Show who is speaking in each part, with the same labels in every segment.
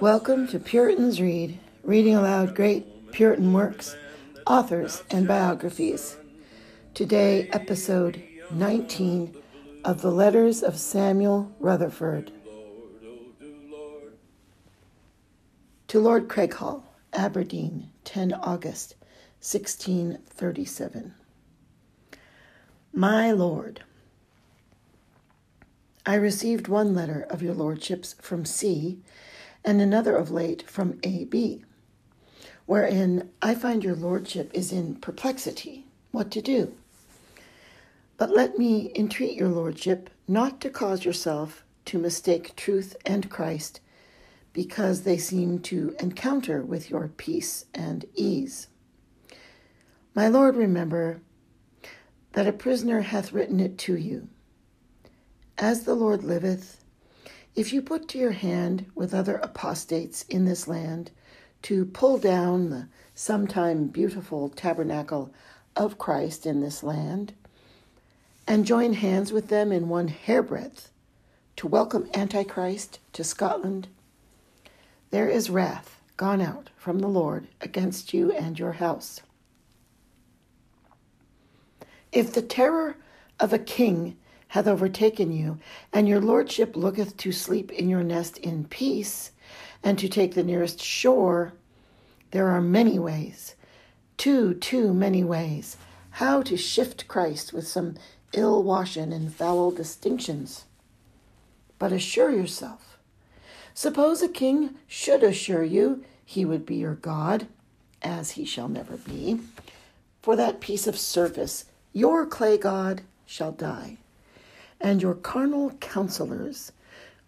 Speaker 1: Welcome to Puritans Read, reading aloud great Puritan works, authors, and biographies. Today, episode 19 of the Letters of Samuel Rutherford. To Lord Craighall, Aberdeen, 10 August 1637. My Lord, I received one letter of your lordship's from C and another of late from A.B., wherein I find your lordship is in perplexity what to do. But let me entreat your lordship not to cause yourself to mistake truth and Christ, because they seem to encounter with your peace and ease. My lord, remember that a prisoner hath written it to you. As the Lord liveth, if you put to your hand with other apostates in this land to pull down the sometime beautiful tabernacle of Christ in this land, and join hands with them in one hairbreadth to welcome Antichrist to Scotland, there is wrath gone out from the Lord against you and your house. If the terror of a king hath overtaken you, and your lordship looketh to sleep in your nest in peace, and to take the nearest shore, there are many ways, too, too many ways, how to shift Christ with some ill washen and foul distinctions. But assure yourself. Suppose a king should assure you he would be your God, as he shall never be, for that piece of surface, your clay God shall die and your carnal counselors,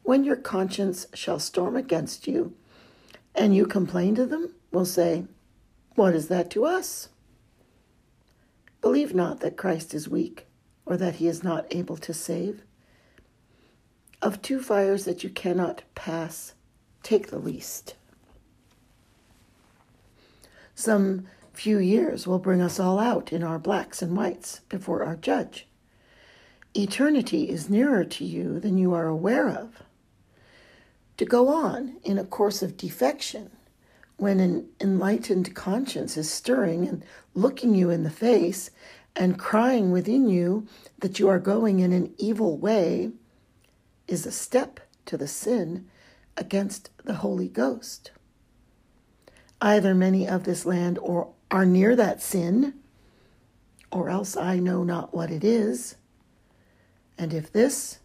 Speaker 1: when your conscience shall storm against you, and you complain to them, will say, What is that to us? Believe not that Christ is weak, or that he is not able to save. Of two fires that you cannot pass, take the least. Some few years will bring us all out in our blacks and whites before our judge. Eternity is nearer to you than you are aware of. To go on in a course of defection when an enlightened conscience is stirring and looking you in the face and crying within you that you are going in an evil way is a step to the sin against the Holy Ghost. Either many of this land or are near that sin, or else I know not what it is. And if this,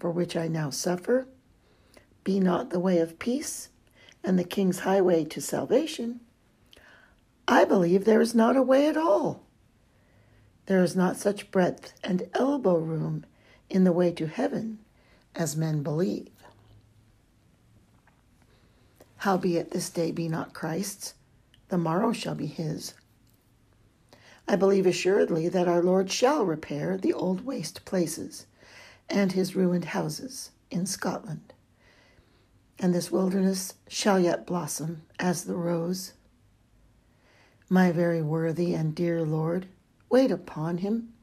Speaker 1: for which I now suffer, be not the way of peace and the king's highway to salvation, I believe there is not a way at all. There is not such breadth and elbow room in the way to heaven as men believe. Howbeit this day be not Christ's, the morrow shall be his. I believe assuredly that our Lord shall repair the old waste places and his ruined houses in Scotland. And this wilderness shall yet blossom as the rose. My very worthy and dear Lord, wait upon him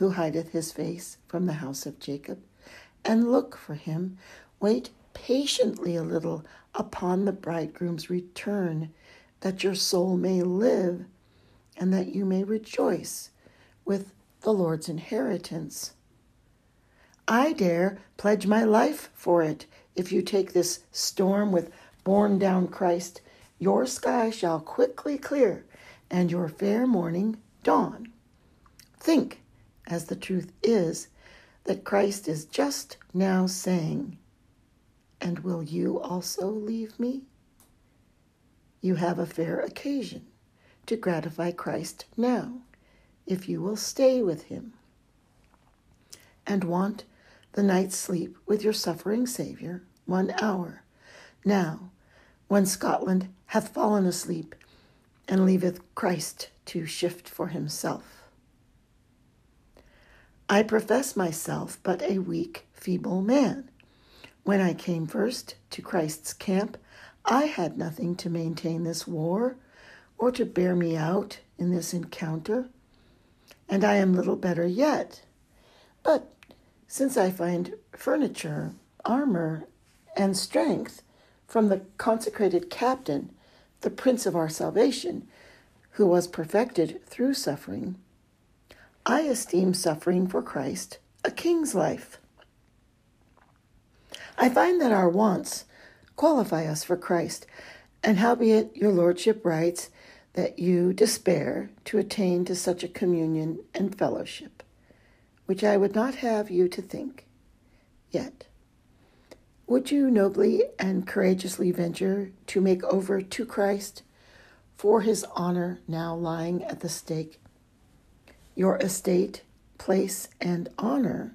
Speaker 1: who hideth his face from the house of Jacob, and look for him. Wait patiently a little upon the bridegroom's return, that your soul may live, and that you may rejoice with the Lord's inheritance. I dare pledge my life for it. If you take this storm with borne down Christ, your sky shall quickly clear and your fair morning dawn. Think, as the truth is, that Christ is just now saying, And will you also leave me? You have a fair occasion to gratify Christ now, if you will stay with him. And want the night's sleep with your suffering Saviour one hour. Now, when Scotland hath fallen asleep, and leaveth Christ to shift for himself. I profess myself but a weak, feeble man. When I came first to Christ's camp, I had nothing to maintain this war or to bear me out in this encounter, and I am little better yet. But since I find furniture, armor, and strength from the consecrated captain, the Prince of our salvation, who was perfected through suffering, I esteem suffering for Christ a king's life. I find that our wants qualify us for Christ, and howbeit your lordship writes that you despair to attain to such a communion and fellowship, which I would not have you to think. Yet, would you nobly and courageously venture to make over to Christ, for his honor now lying at the stake, your estate, place, and honor?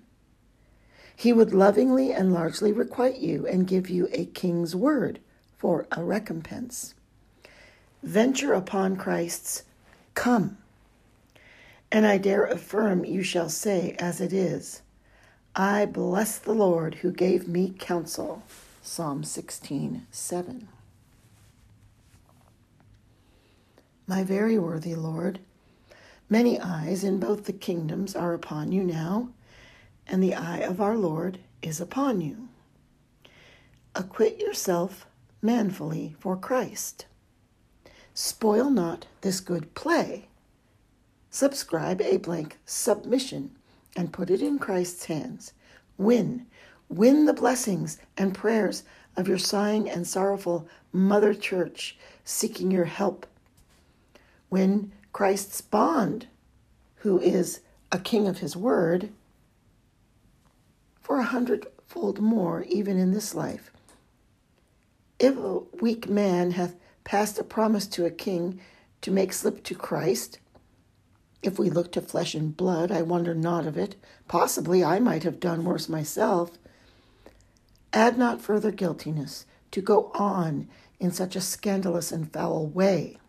Speaker 1: He would lovingly and largely requite you and give you a king's word for a recompense. Venture upon Christ's come. And I dare affirm you shall say, as it is, I bless the Lord who gave me counsel. Psalm 16, 7. My very worthy Lord, many eyes in both the kingdoms are upon you now, and the eye of our Lord is upon you. Acquit yourself manfully for Christ. Spoil not this good play. Subscribe a blank submission and put it in Christ's hands. Win, win the blessings and prayers of your sighing and sorrowful Mother Church seeking your help. Win Christ's bond, who is a king of his word, for a hundredfold more, even in this life. If a weak man hath passed a promise to a king to make slip to Christ, if we look to flesh and blood, I wonder not of it. Possibly I might have done worse myself. Add not further guiltiness to go on in such a scandalous and foul way.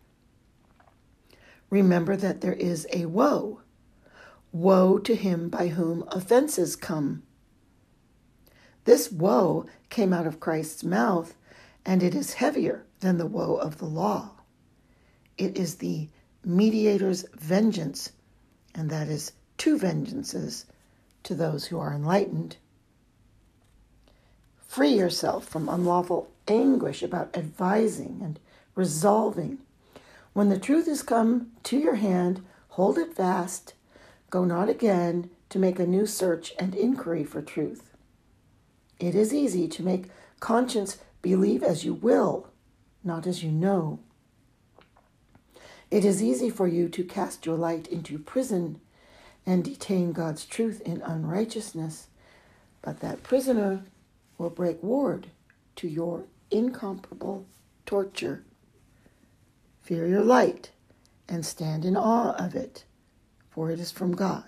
Speaker 1: Remember that there is a woe. Woe to him by whom offenses come. This woe came out of Christ's mouth, and it is heavier than the woe of the law. It is the mediator's vengeance, and that is two vengeances to those who are enlightened. Free yourself from unlawful anguish about advising and resolving. When the truth is come to your hand, hold it fast. Go not again to make a new search and inquiry for truth. It is easy to make conscience believe as you will, not as you know. It is easy for you to cast your light into prison and detain God's truth in unrighteousness, but that prisoner will break ward to your incomparable torture. Fear your light and stand in awe of it, for it is from God.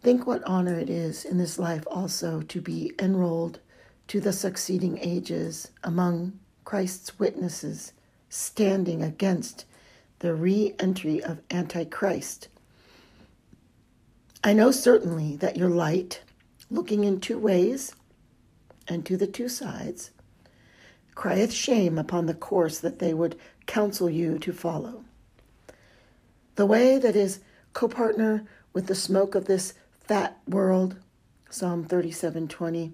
Speaker 1: Think what honor it is in this life also to be enrolled to the succeeding ages among Christ's witnesses, standing against the re entry of Antichrist. I know certainly that your light, looking in two ways and to the two sides, crieth shame upon the course that they would counsel you to follow. The way that is copartner with the smoke of this fat world, Psalm 37:20,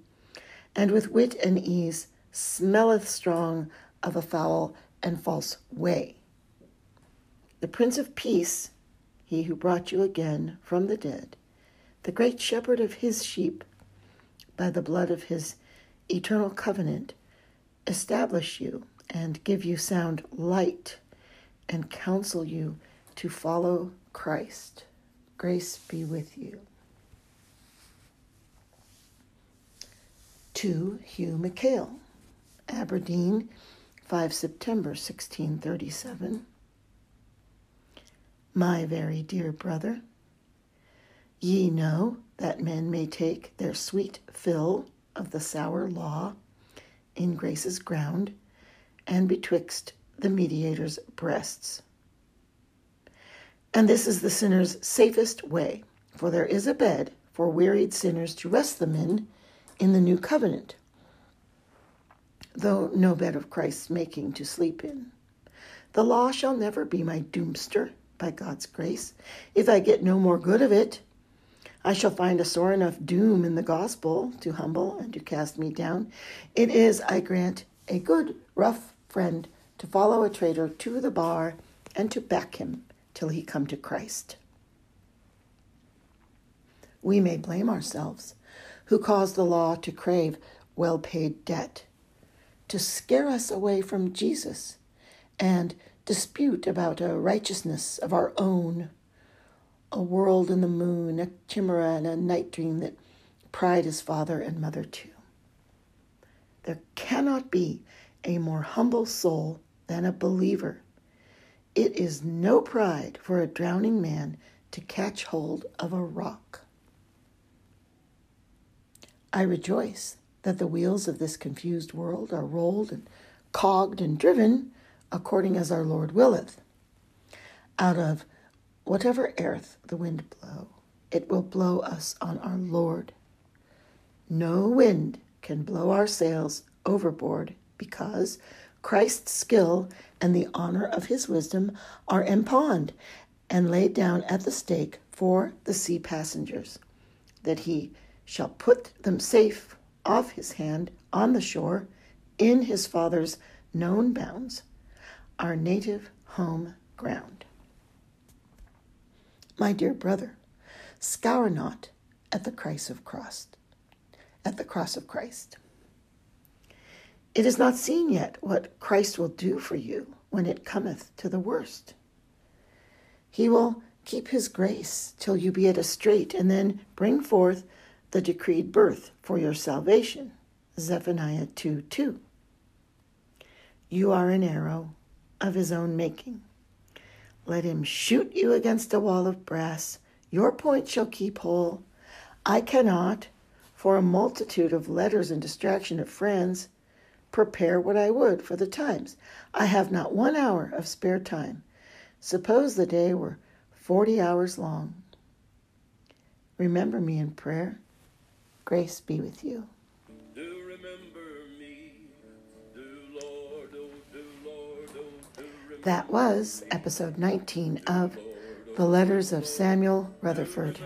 Speaker 1: and with wit and ease smelleth strong of a foul and false way. The Prince of Peace, he who brought you again from the dead, the great shepherd of his sheep, by the blood of his eternal covenant, establish you and give you sound light and counsel you to follow Christ. Grace be with you. to Hugh McKail, Aberdeen, 5 September 1637. My very dear brother, ye know that men may take their sweet fill of the sour law in grace's ground and betwixt the mediator's breasts. And this is the sinner's safest way, for there is a bed for wearied sinners to rest them in in the new covenant, though no bed of Christ's making to sleep in. The law shall never be my doomster, by God's grace, if I get no more good of it. I shall find a sore enough doom in the gospel to humble and to cast me down. It is, I grant, a good, rough friend to follow a traitor to the bar and to back him till he come to Christ. We may blame ourselves who cause the law to crave well paid debt, to scare us away from Jesus, and dispute about a righteousness of our own, a world and the moon, a chimera and a night dream that pride is father and mother too. There cannot be a more humble soul than a believer. It is no pride for a drowning man to catch hold of a rock. I rejoice that the wheels of this confused world are rolled and cogged and driven according as our Lord willeth. Out of whatever earth the wind blow, it will blow us on our Lord. No wind can blow our sails overboard because Christ's skill and the honor of his wisdom are impawned and laid down at the stake for the sea passengers, that he shall put them safe off his hand on the shore in his father's known bounds, our native home ground. My dear brother, scour not at the Christ of Christ, at the cross of Christ. It is not seen yet what Christ will do for you when it cometh to the worst. He will keep his grace till you be at a strait, and then bring forth the decreed birth for your salvation. Zephaniah 2 2. You are an arrow of his own making. Let him shoot you against a wall of brass. Your point shall keep whole. I cannot, for a multitude of letters and distraction of friends, prepare what I would for the times. I have not one hour of spare time. Suppose the day were forty hours long. Remember me in prayer Grace be with you. that was episode 19 of The Letters of Samuel Rutherford.